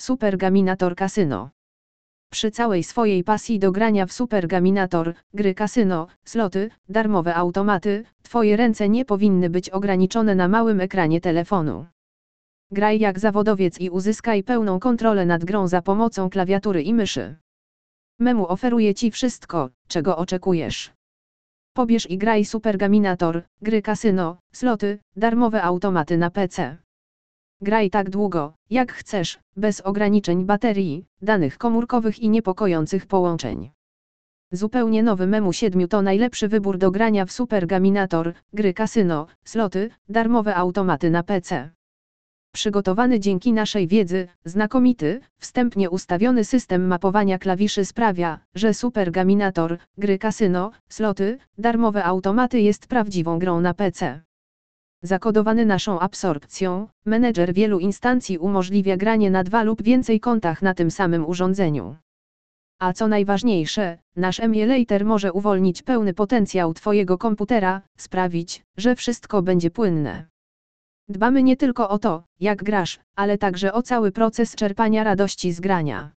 Supergaminator Casino. Przy całej swojej pasji do grania w Supergaminator, gry kasyno, sloty, darmowe automaty, Twoje ręce nie powinny być ograniczone na małym ekranie telefonu. Graj jak zawodowiec i uzyskaj pełną kontrolę nad grą za pomocą klawiatury i myszy. Memu oferuje Ci wszystko, czego oczekujesz. Pobierz i graj Supergaminator, gry kasyno, sloty, darmowe automaty na PC. Graj tak długo, jak chcesz, bez ograniczeń baterii, danych komórkowych i niepokojących połączeń. Zupełnie nowy Memu 7 to najlepszy wybór do grania w Supergaminator, gry kasyno, sloty, darmowe automaty na PC. Przygotowany dzięki naszej wiedzy, znakomity, wstępnie ustawiony system mapowania klawiszy sprawia, że Supergaminator, gry kasyno, sloty, darmowe automaty jest prawdziwą grą na PC. Zakodowany naszą absorpcją, menedżer wielu instancji umożliwia granie na dwa lub więcej kontach na tym samym urządzeniu. A co najważniejsze, nasz emulator może uwolnić pełny potencjał Twojego komputera, sprawić, że wszystko będzie płynne. Dbamy nie tylko o to, jak grasz, ale także o cały proces czerpania radości z grania.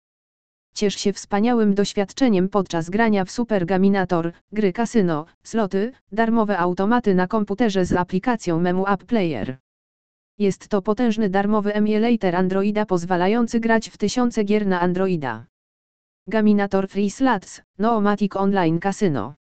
Ciesz się wspaniałym doświadczeniem podczas grania w Supergaminator, gry kasyno, sloty, darmowe automaty na komputerze z aplikacją Memu App Player. Jest to potężny darmowy emulator Androida pozwalający grać w tysiące gier na Androida. Gaminator Free Slots, Noomatic Online Casino.